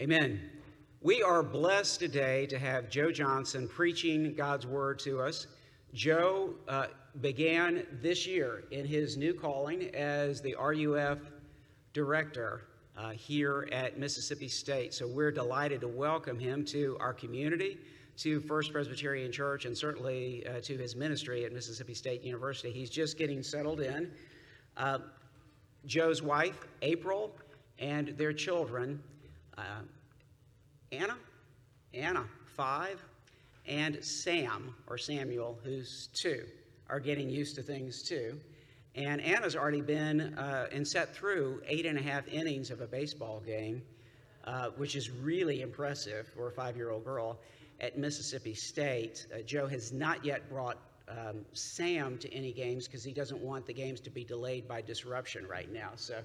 Amen. We are blessed today to have Joe Johnson preaching God's word to us. Joe uh, began this year in his new calling as the RUF director uh, here at Mississippi State. So we're delighted to welcome him to our community, to First Presbyterian Church, and certainly uh, to his ministry at Mississippi State University. He's just getting settled in. Uh, Joe's wife, April, and their children, uh, Anna, Anna, five, and Sam, or Samuel, who's two, are getting used to things too. And Anna's already been uh, and set through eight and a half innings of a baseball game, uh, which is really impressive for a five year old girl at Mississippi State. Uh, Joe has not yet brought um, Sam to any games because he doesn't want the games to be delayed by disruption right now. So,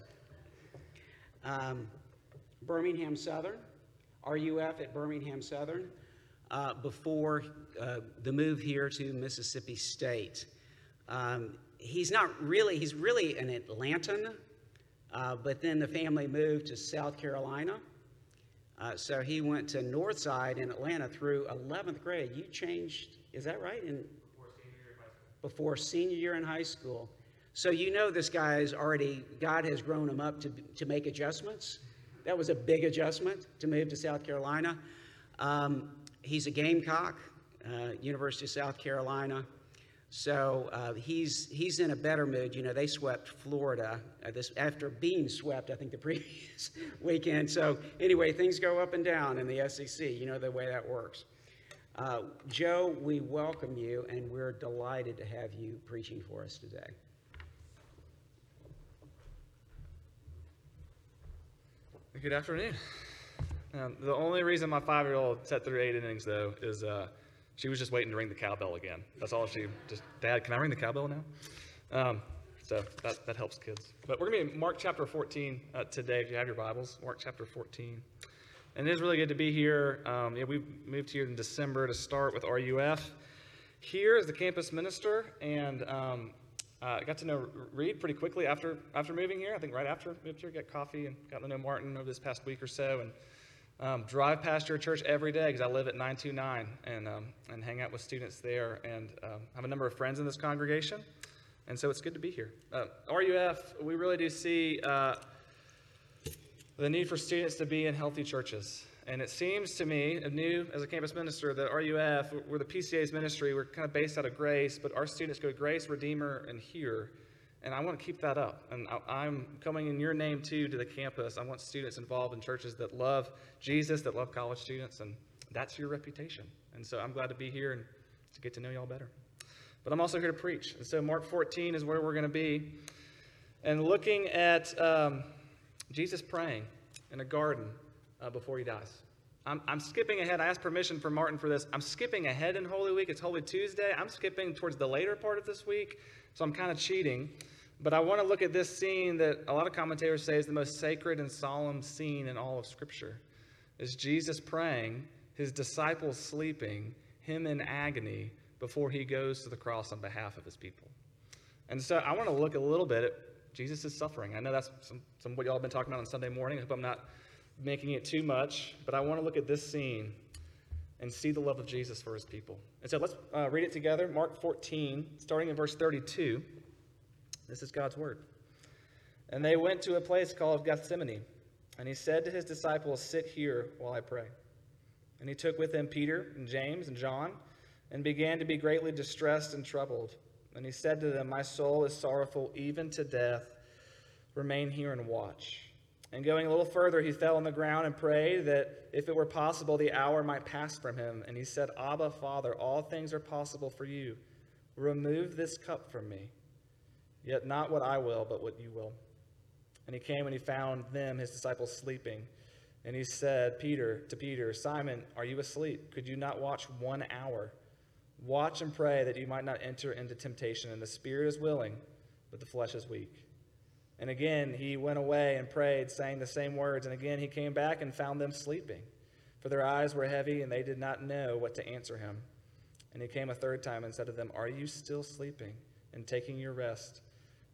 um, Birmingham Southern, RUF at Birmingham Southern, uh, before uh, the move here to Mississippi State. Um, he's not really, he's really an Atlantan, uh, but then the family moved to South Carolina. Uh, so he went to Northside in Atlanta through 11th grade. You changed, is that right? In, before senior year in high school. So you know this guy is already, God has grown him up to, to make adjustments. That was a big adjustment to move to South Carolina. Um, he's a Gamecock, uh, University of South Carolina. So uh, he's he's in a better mood. You know, they swept Florida uh, this after being swept. I think the previous weekend. So anyway, things go up and down in the SEC. You know the way that works. Uh, Joe, we welcome you, and we're delighted to have you preaching for us today. Good afternoon. Um, the only reason my five-year-old sat through eight innings, though, is uh, she was just waiting to ring the cowbell again. That's all she just, Dad, can I ring the cowbell now? Um, so that, that helps kids. But we're going to be in Mark chapter 14 uh, today, if you have your Bibles. Mark chapter 14. And it is really good to be here. Um, yeah, we moved here in December to start with RUF. Here as the campus minister, and um, uh, got to know Reed pretty quickly after after moving here. I think right after moved here, got coffee and got to know Martin over this past week or so, and um, drive past your church every day because I live at 929 and, um, and hang out with students there and um, have a number of friends in this congregation. And so it's good to be here. Uh, RUF, we really do see uh, the need for students to be in healthy churches. And it seems to me, new as a campus minister, that RUF, we're the PCA's ministry, we're kind of based out of Grace, but our students go to Grace, Redeemer, and here. And I want to keep that up. And I'm coming in your name too to the campus. I want students involved in churches that love Jesus, that love college students, and that's your reputation. And so I'm glad to be here and to get to know y'all better. But I'm also here to preach. And so Mark 14 is where we're going to be. And looking at um, Jesus praying in a garden uh, before he dies. I'm, I'm, skipping ahead. I asked permission from Martin for this. I'm skipping ahead in Holy Week. It's Holy Tuesday. I'm skipping towards the later part of this week, so I'm kind of cheating. But I want to look at this scene that a lot of commentators say is the most sacred and solemn scene in all of Scripture. Is Jesus praying, his disciples sleeping, him in agony before he goes to the cross on behalf of his people. And so I want to look a little bit at Jesus' suffering. I know that's some, some what y'all have been talking about on Sunday morning. I hope I'm not making it too much, but I want to look at this scene and see the love of Jesus for his people. And so let's uh, read it together. Mark 14, starting in verse 32. This is God's word. And they went to a place called Gethsemane. And he said to his disciples, Sit here while I pray. And he took with him Peter and James and John and began to be greatly distressed and troubled. And he said to them, My soul is sorrowful even to death. Remain here and watch. And going a little further, he fell on the ground and prayed that if it were possible, the hour might pass from him. And he said, Abba, Father, all things are possible for you. Remove this cup from me. Yet not what I will, but what you will. And he came and he found them, his disciples, sleeping. And he said, Peter, to Peter, Simon, are you asleep? Could you not watch one hour? Watch and pray that you might not enter into temptation. And the spirit is willing, but the flesh is weak. And again he went away and prayed, saying the same words. And again he came back and found them sleeping, for their eyes were heavy, and they did not know what to answer him. And he came a third time and said to them, Are you still sleeping and taking your rest?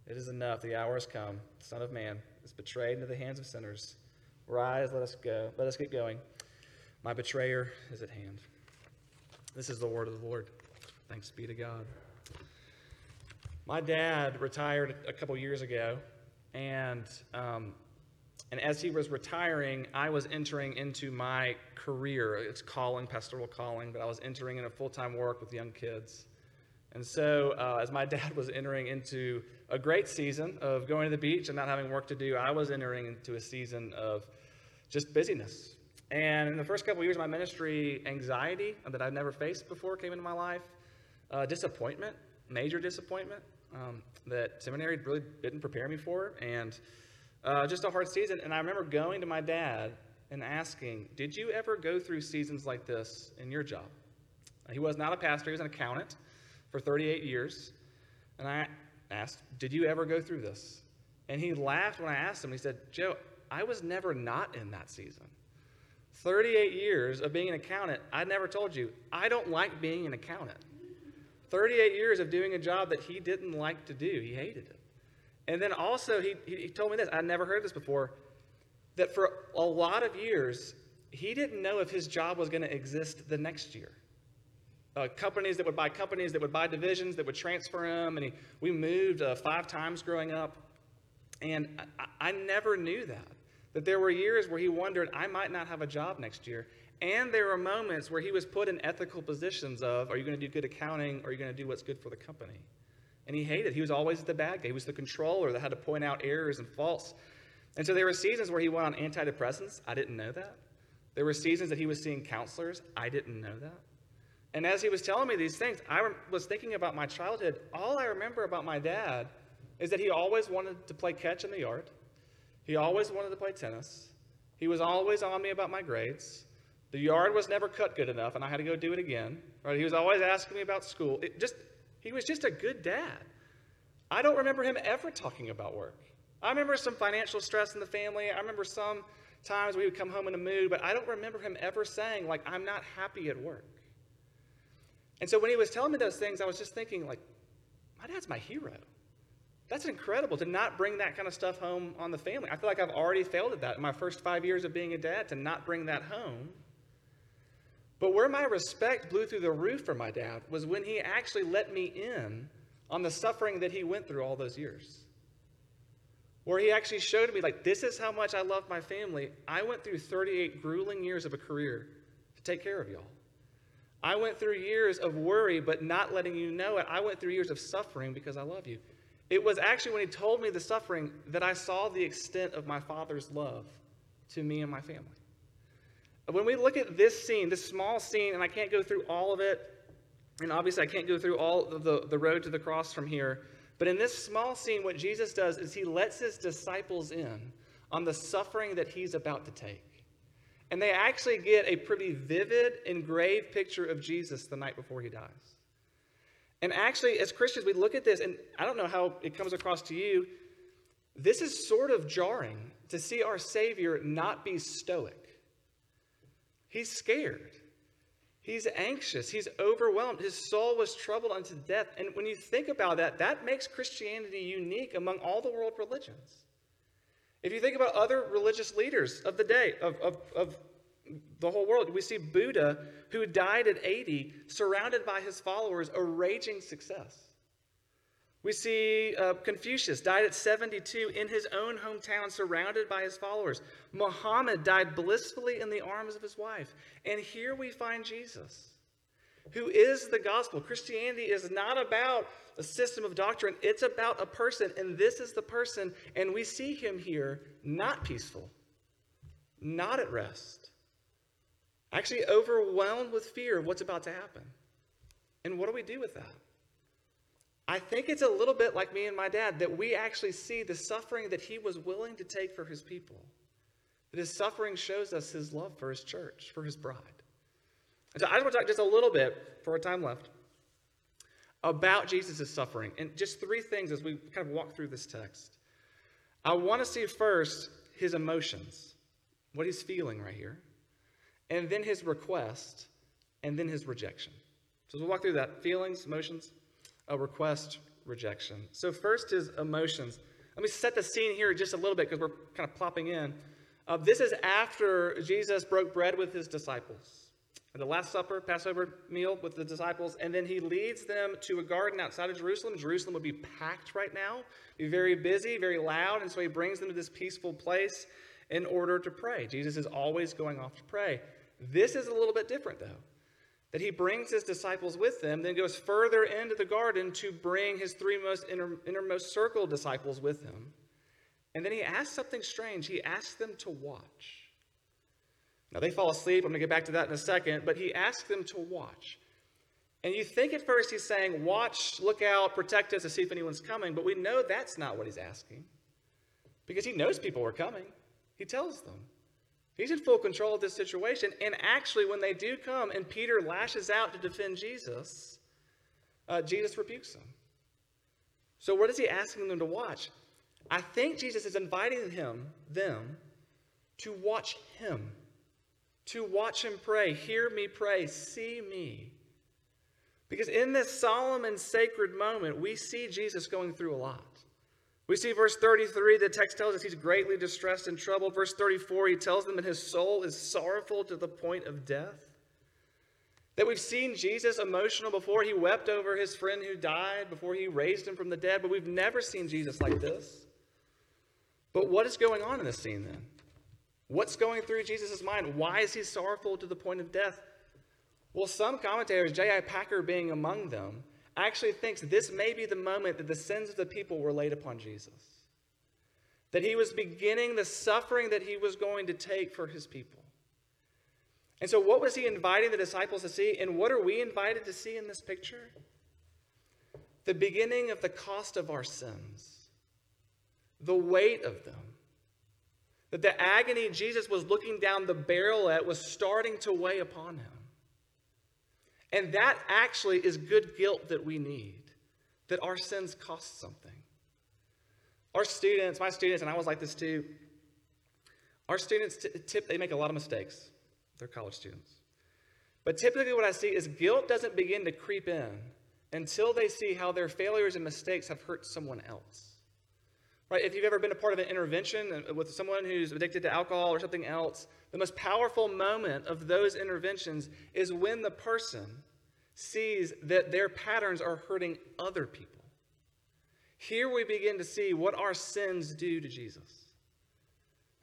It is enough. The hour has come. The Son of Man is betrayed into the hands of sinners. Rise, let us go. Let us get going. My betrayer is at hand. This is the word of the Lord. Thanks be to God. My dad retired a couple years ago, and um, and as he was retiring, I was entering into my career. It's calling, pastoral calling, but I was entering into full time work with young kids. And so, uh, as my dad was entering into a great season of going to the beach and not having work to do, I was entering into a season of just busyness. And in the first couple of years of my ministry, anxiety that I'd never faced before came into my life, uh, disappointment, major disappointment um, that seminary really didn't prepare me for, and uh, just a hard season. And I remember going to my dad and asking, Did you ever go through seasons like this in your job? He was not a pastor, he was an accountant for 38 years. And I asked, Did you ever go through this? And he laughed when I asked him. He said, Joe, I was never not in that season. 38 years of being an accountant, I never told you, I don't like being an accountant. 38 years of doing a job that he didn't like to do, he hated it. And then also, he, he told me this, I'd never heard this before, that for a lot of years, he didn't know if his job was going to exist the next year. Uh, companies that would buy companies that would buy divisions that would transfer him, and he, we moved uh, five times growing up. And I, I never knew that. That there were years where he wondered, I might not have a job next year. And there were moments where he was put in ethical positions of, are you going to do good accounting or are you going to do what's good for the company? And he hated. He was always the bad guy. He was the controller that had to point out errors and faults. And so there were seasons where he went on antidepressants. I didn't know that. There were seasons that he was seeing counselors. I didn't know that. And as he was telling me these things, I was thinking about my childhood. All I remember about my dad is that he always wanted to play catch in the yard. He always wanted to play tennis. He was always on me about my grades. The yard was never cut good enough, and I had to go do it again. Right? He was always asking me about school. It just, he was just a good dad. I don't remember him ever talking about work. I remember some financial stress in the family. I remember some times we would come home in a mood, but I don't remember him ever saying, like, I'm not happy at work. And so when he was telling me those things, I was just thinking, like, my dad's my hero. That's incredible to not bring that kind of stuff home on the family. I feel like I've already failed at that in my first five years of being a dad to not bring that home. But where my respect blew through the roof for my dad was when he actually let me in on the suffering that he went through all those years. Where he actually showed me, like, this is how much I love my family. I went through 38 grueling years of a career to take care of y'all. I went through years of worry, but not letting you know it. I went through years of suffering because I love you. It was actually when he told me the suffering that I saw the extent of my father's love to me and my family. When we look at this scene, this small scene, and I can't go through all of it, and obviously I can't go through all the, the road to the cross from here, but in this small scene, what Jesus does is he lets his disciples in on the suffering that he's about to take. And they actually get a pretty vivid, engraved picture of Jesus the night before he dies. And actually, as Christians, we look at this, and I don't know how it comes across to you. This is sort of jarring to see our Savior not be stoic. He's scared. He's anxious. He's overwhelmed. His soul was troubled unto death. And when you think about that, that makes Christianity unique among all the world religions. If you think about other religious leaders of the day, of, of, of the whole world. We see Buddha, who died at 80, surrounded by his followers, a raging success. We see uh, Confucius died at 72 in his own hometown, surrounded by his followers. Muhammad died blissfully in the arms of his wife. And here we find Jesus, who is the gospel. Christianity is not about a system of doctrine, it's about a person. And this is the person. And we see him here not peaceful, not at rest actually overwhelmed with fear of what's about to happen. And what do we do with that? I think it's a little bit like me and my dad that we actually see the suffering that he was willing to take for his people. That his suffering shows us his love for his church, for his bride. And so I just want to talk just a little bit, for our time left, about Jesus' suffering. And just three things as we kind of walk through this text. I want to see first his emotions, what he's feeling right here and then his request, and then his rejection. So we'll walk through that feelings, emotions, a request, rejection. So, first is emotions. Let me set the scene here just a little bit because we're kind of plopping in. Uh, this is after Jesus broke bread with his disciples. At the Last Supper, Passover meal with the disciples, and then he leads them to a garden outside of Jerusalem. Jerusalem would be packed right now, be very busy, very loud, and so he brings them to this peaceful place in order to pray. Jesus is always going off to pray. This is a little bit different, though. That he brings his disciples with him, then goes further into the garden to bring his three most inner, innermost circle disciples with him. And then he asks something strange. He asks them to watch. Now, they fall asleep. I'm going to get back to that in a second. But he asks them to watch. And you think at first he's saying, Watch, look out, protect us to see if anyone's coming. But we know that's not what he's asking because he knows people are coming. He tells them. He's in full control of this situation. And actually, when they do come and Peter lashes out to defend Jesus, uh, Jesus rebukes them. So, what is he asking them to watch? I think Jesus is inviting him, them, to watch him to watch him pray, hear me pray, see me. Because in this solemn and sacred moment, we see Jesus going through a lot. We see verse 33, the text tells us he's greatly distressed and troubled. Verse 34, he tells them that his soul is sorrowful to the point of death. That we've seen Jesus emotional before. He wept over his friend who died, before he raised him from the dead, but we've never seen Jesus like this. But what is going on in this scene then? What's going through Jesus' mind? Why is he sorrowful to the point of death? Well, some commentators, J.I. Packer being among them, actually thinks this may be the moment that the sins of the people were laid upon Jesus. That he was beginning the suffering that he was going to take for his people. And so, what was he inviting the disciples to see? And what are we invited to see in this picture? The beginning of the cost of our sins, the weight of them that the agony Jesus was looking down the barrel at was starting to weigh upon him. And that actually is good guilt that we need, that our sins cost something. Our students, my students, and I was like this too, our students t- tip, they make a lot of mistakes. They're college students. But typically, what I see is guilt doesn't begin to creep in until they see how their failures and mistakes have hurt someone else. Right? If you've ever been a part of an intervention uh, with someone who's addicted to alcohol or something else, the most powerful moment of those interventions is when the person sees that their patterns are hurting other people. Here we begin to see what our sins do to Jesus.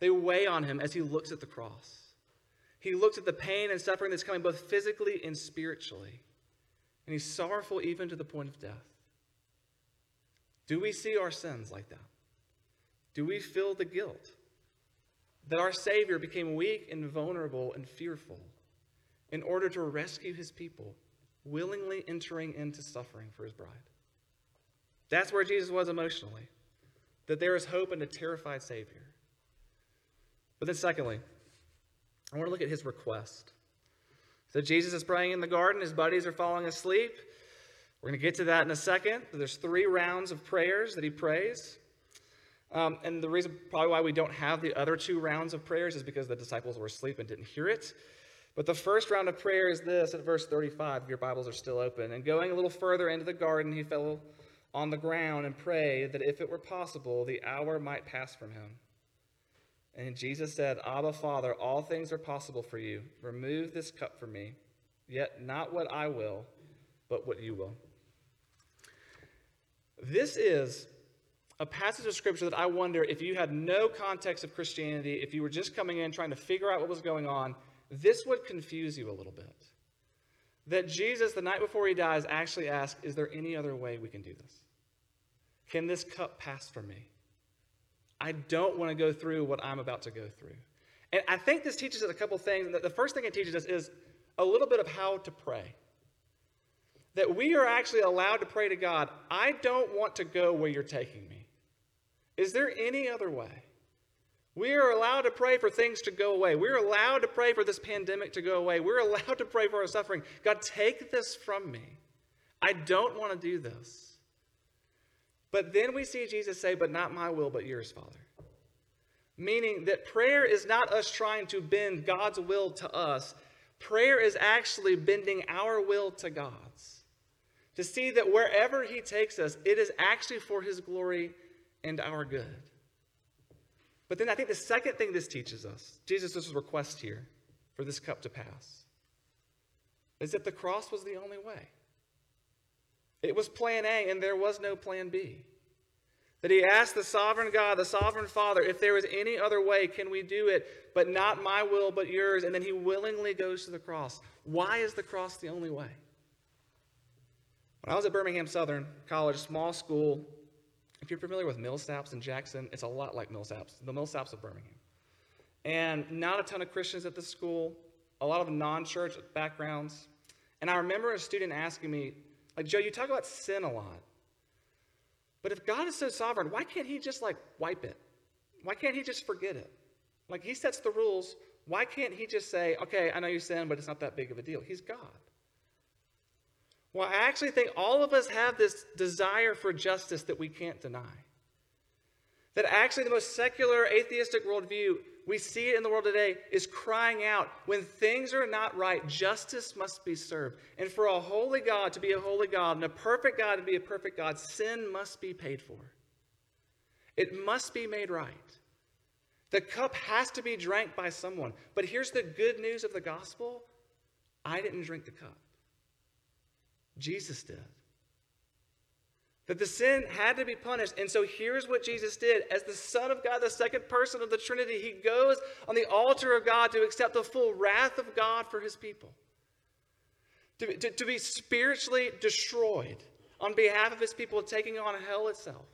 They weigh on him as he looks at the cross. He looks at the pain and suffering that's coming both physically and spiritually. And he's sorrowful even to the point of death. Do we see our sins like that? Do we feel the guilt that our Savior became weak and vulnerable and fearful in order to rescue his people, willingly entering into suffering for his bride? That's where Jesus was emotionally, that there is hope in a terrified Savior. But then, secondly, I want to look at his request. So, Jesus is praying in the garden, his buddies are falling asleep. We're going to get to that in a second. There's three rounds of prayers that he prays. Um, and the reason probably why we don't have the other two rounds of prayers is because the disciples were asleep and didn't hear it. But the first round of prayer is this at verse 35, if your Bibles are still open. And going a little further into the garden, he fell on the ground and prayed that if it were possible, the hour might pass from him. And Jesus said, Abba, Father, all things are possible for you. Remove this cup from me, yet not what I will, but what you will. This is a passage of scripture that I wonder if you had no context of Christianity, if you were just coming in trying to figure out what was going on, this would confuse you a little bit. That Jesus, the night before he dies, actually asks, Is there any other way we can do this? Can this cup pass from me? I don't want to go through what I'm about to go through. And I think this teaches us a couple things. The first thing it teaches us is a little bit of how to pray. That we are actually allowed to pray to God, I don't want to go where you're taking me. Is there any other way? We are allowed to pray for things to go away. We're allowed to pray for this pandemic to go away. We're allowed to pray for our suffering. God, take this from me. I don't want to do this. But then we see Jesus say, But not my will, but yours, Father. Meaning that prayer is not us trying to bend God's will to us, prayer is actually bending our will to God's. To see that wherever He takes us, it is actually for His glory and our good. But then I think the second thing this teaches us, Jesus' request here for this cup to pass, is that the cross was the only way. It was plan A, and there was no plan B. That he asked the sovereign God, the sovereign Father, if there was any other way, can we do it? But not my will, but yours. And then he willingly goes to the cross. Why is the cross the only way? When I was at Birmingham Southern College, small school, if you're familiar with Millsaps and Jackson, it's a lot like Millsaps, the Millsaps of Birmingham. And not a ton of Christians at this school, a lot of non church backgrounds. And I remember a student asking me, like, Joe, you talk about sin a lot. But if God is so sovereign, why can't He just like wipe it? Why can't He just forget it? Like He sets the rules. Why can't He just say, okay, I know you sin, but it's not that big of a deal? He's God. Well, I actually think all of us have this desire for justice that we can't deny. That actually, the most secular atheistic worldview, we see it in the world today, is crying out when things are not right, justice must be served. And for a holy God to be a holy God and a perfect God to be a perfect God, sin must be paid for. It must be made right. The cup has to be drank by someone. But here's the good news of the gospel I didn't drink the cup. Jesus did. That the sin had to be punished. And so here's what Jesus did. As the Son of God, the second person of the Trinity, he goes on the altar of God to accept the full wrath of God for his people. To, to, to be spiritually destroyed on behalf of his people, taking on hell itself.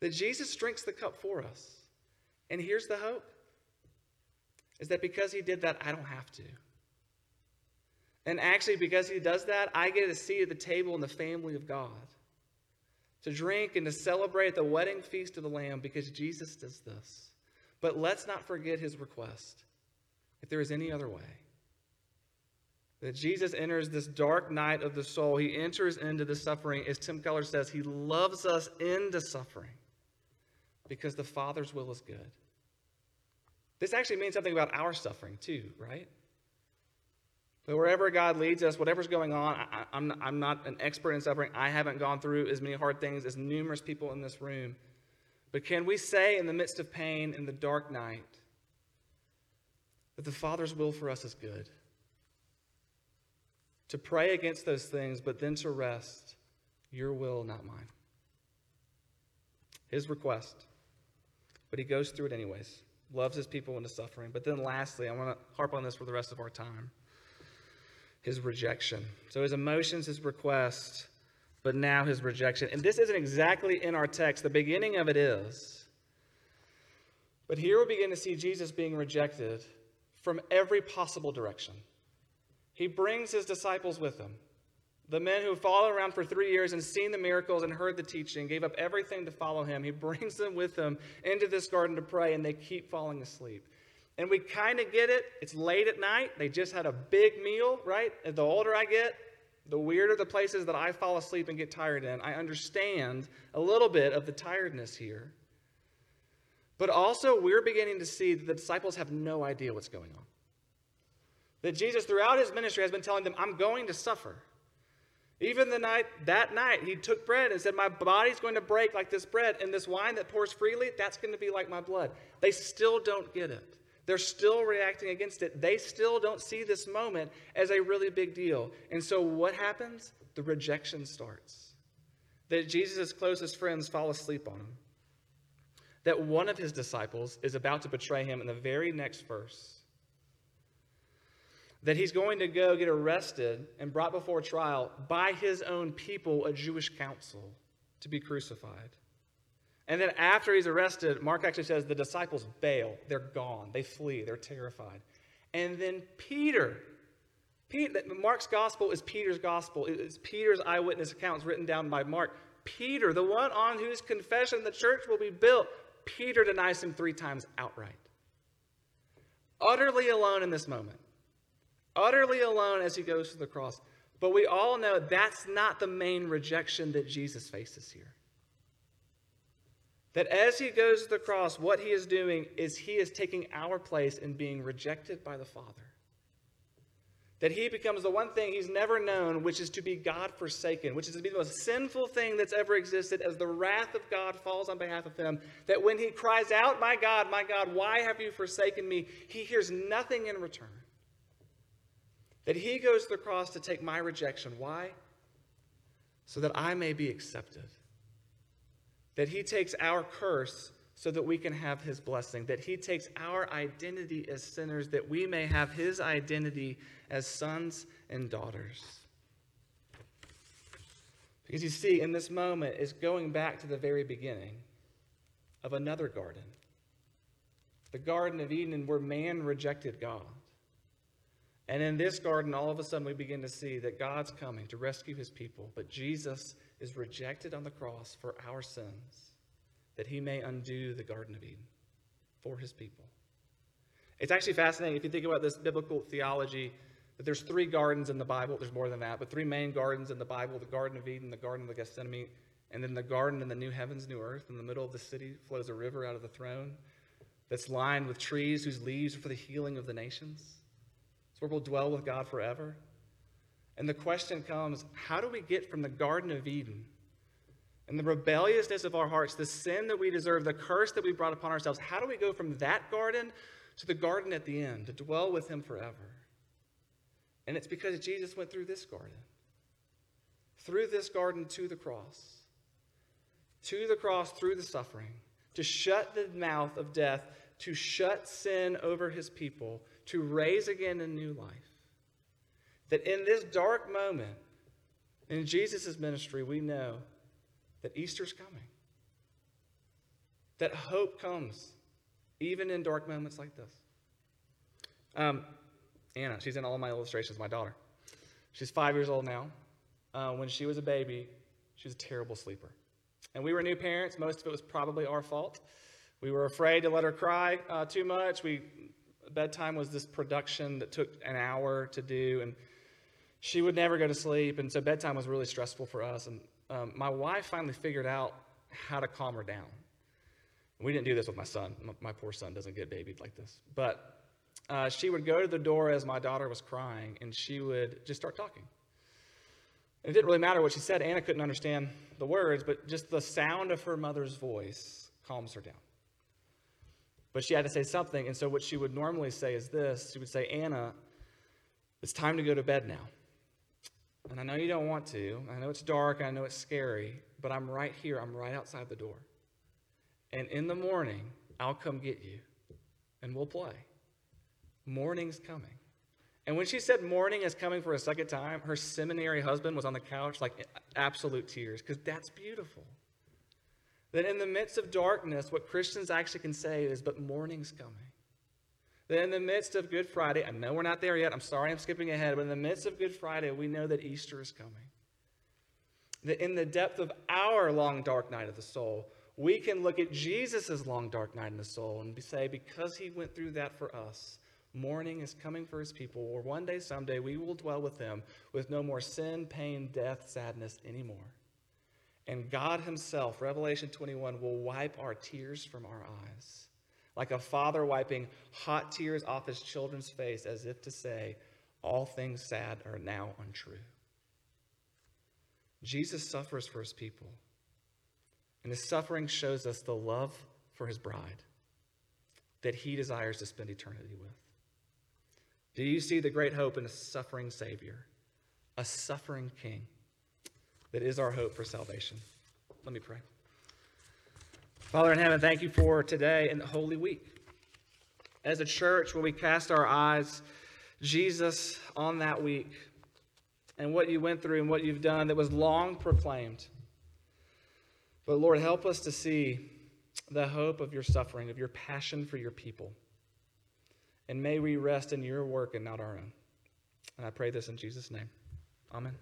That Jesus drinks the cup for us. And here's the hope is that because he did that, I don't have to. And actually, because he does that, I get a seat at the table in the family of God to drink and to celebrate the wedding feast of the Lamb because Jesus does this. But let's not forget his request if there is any other way. That Jesus enters this dark night of the soul, he enters into the suffering. As Tim Keller says, he loves us into suffering because the Father's will is good. This actually means something about our suffering, too, right? But wherever God leads us, whatever's going on, I, am I'm, I'm not an expert in suffering. I haven't gone through as many hard things as numerous people in this room. But can we say in the midst of pain, in the dark night, that the Father's will for us is good? To pray against those things, but then to rest, your will, not mine. His request. But he goes through it anyways, loves his people into suffering. But then lastly, I want to harp on this for the rest of our time his rejection. So his emotions, his request, but now his rejection. And this isn't exactly in our text. The beginning of it is. But here we begin to see Jesus being rejected from every possible direction. He brings his disciples with him. The men who followed around for three years and seen the miracles and heard the teaching, gave up everything to follow him. He brings them with him into this garden to pray, and they keep falling asleep. And we kind of get it. It's late at night. They just had a big meal, right? And the older I get, the weirder the places that I fall asleep and get tired in. I understand a little bit of the tiredness here. But also, we're beginning to see that the disciples have no idea what's going on. That Jesus, throughout his ministry, has been telling them, I'm going to suffer. Even the night that night, he took bread and said, My body's going to break like this bread, and this wine that pours freely, that's going to be like my blood. They still don't get it. They're still reacting against it. They still don't see this moment as a really big deal. And so what happens? The rejection starts. That Jesus' closest friends fall asleep on him. That one of his disciples is about to betray him in the very next verse. That he's going to go get arrested and brought before trial by his own people, a Jewish council, to be crucified. And then after he's arrested, Mark actually says the disciples bail. They're gone. They flee. They're terrified. And then Peter, Peter Mark's gospel is Peter's gospel. It's Peter's eyewitness accounts written down by Mark. Peter, the one on whose confession the church will be built, Peter denies him three times outright. Utterly alone in this moment. Utterly alone as he goes to the cross. But we all know that's not the main rejection that Jesus faces here. That as he goes to the cross, what he is doing is he is taking our place in being rejected by the Father. that he becomes the one thing he's never known, which is to be God forsaken, which is to be the most sinful thing that's ever existed, as the wrath of God falls on behalf of him. That when he cries out, My God, my God, why have you forsaken me? He hears nothing in return. That he goes to the cross to take my rejection. Why? So that I may be accepted. That he takes our curse so that we can have his blessing, that he takes our identity as sinners, that we may have his identity as sons and daughters. Because you see, in this moment, is going back to the very beginning of another garden the Garden of Eden, where man rejected God. And in this garden, all of a sudden, we begin to see that God's coming to rescue his people, but Jesus is rejected on the cross for our sins that he may undo the Garden of Eden for his people. It's actually fascinating if you think about this biblical theology that there's three gardens in the Bible. There's more than that, but three main gardens in the Bible the Garden of Eden, the Garden of the Gethsemane, and then the garden in the new heavens, new earth. In the middle of the city flows a river out of the throne that's lined with trees whose leaves are for the healing of the nations. Where we'll dwell with God forever. And the question comes how do we get from the Garden of Eden and the rebelliousness of our hearts, the sin that we deserve, the curse that we brought upon ourselves, how do we go from that garden to the garden at the end, to dwell with Him forever? And it's because Jesus went through this garden, through this garden to the cross, to the cross through the suffering, to shut the mouth of death, to shut sin over His people, to raise again a new life. That in this dark moment, in Jesus' ministry, we know that Easter's coming, that hope comes, even in dark moments like this. Um, Anna, she's in all my illustrations, my daughter. She's five years old now. Uh, when she was a baby, she was a terrible sleeper. And we were new parents. Most of it was probably our fault. We were afraid to let her cry uh, too much. We, bedtime was this production that took an hour to do, and she would never go to sleep. And so bedtime was really stressful for us. And um, my wife finally figured out how to calm her down. We didn't do this with my son. My, poor son doesn't get babied like this. But uh, she would go to the door as my daughter was crying, and she would just start talking. It didn't really matter what she said. Anna couldn't understand the words, but just the sound of her mother's voice calms her down. But she had to say something, and so what she would normally say is this She would say, Anna, it's time to go to bed now. And I know you don't want to. I know it's dark. I know it's scary. But I'm right here. I'm right outside the door. And in the morning, I'll come get you and we'll play. Morning's coming. And when she said morning is coming for a second time, her seminary husband was on the couch like absolute tears because that's beautiful. That in the midst of darkness, what Christians actually can say is, but morning's coming. That in the midst of Good Friday, I know we're not there yet, I'm sorry I'm skipping ahead, but in the midst of Good Friday, we know that Easter is coming. That in the depth of our long, dark night of the soul, we can look at Jesus' long, dark night in the soul and say, because he went through that for us, morning is coming for his people, or one day, someday, we will dwell with him with no more sin, pain, death, sadness anymore. And God himself, Revelation 21, will wipe our tears from our eyes like a father wiping hot tears off his children's face as if to say, All things sad are now untrue. Jesus suffers for his people, and his suffering shows us the love for his bride that he desires to spend eternity with. Do you see the great hope in a suffering Savior, a suffering King that is our hope for salvation? Let me pray. Father in heaven, thank you for today and the Holy Week. As a church, when we cast our eyes, Jesus, on that week, and what you went through and what you've done that was long proclaimed. But Lord, help us to see the hope of your suffering, of your passion for your people. And may we rest in your work and not our own. And I pray this in Jesus' name. Amen.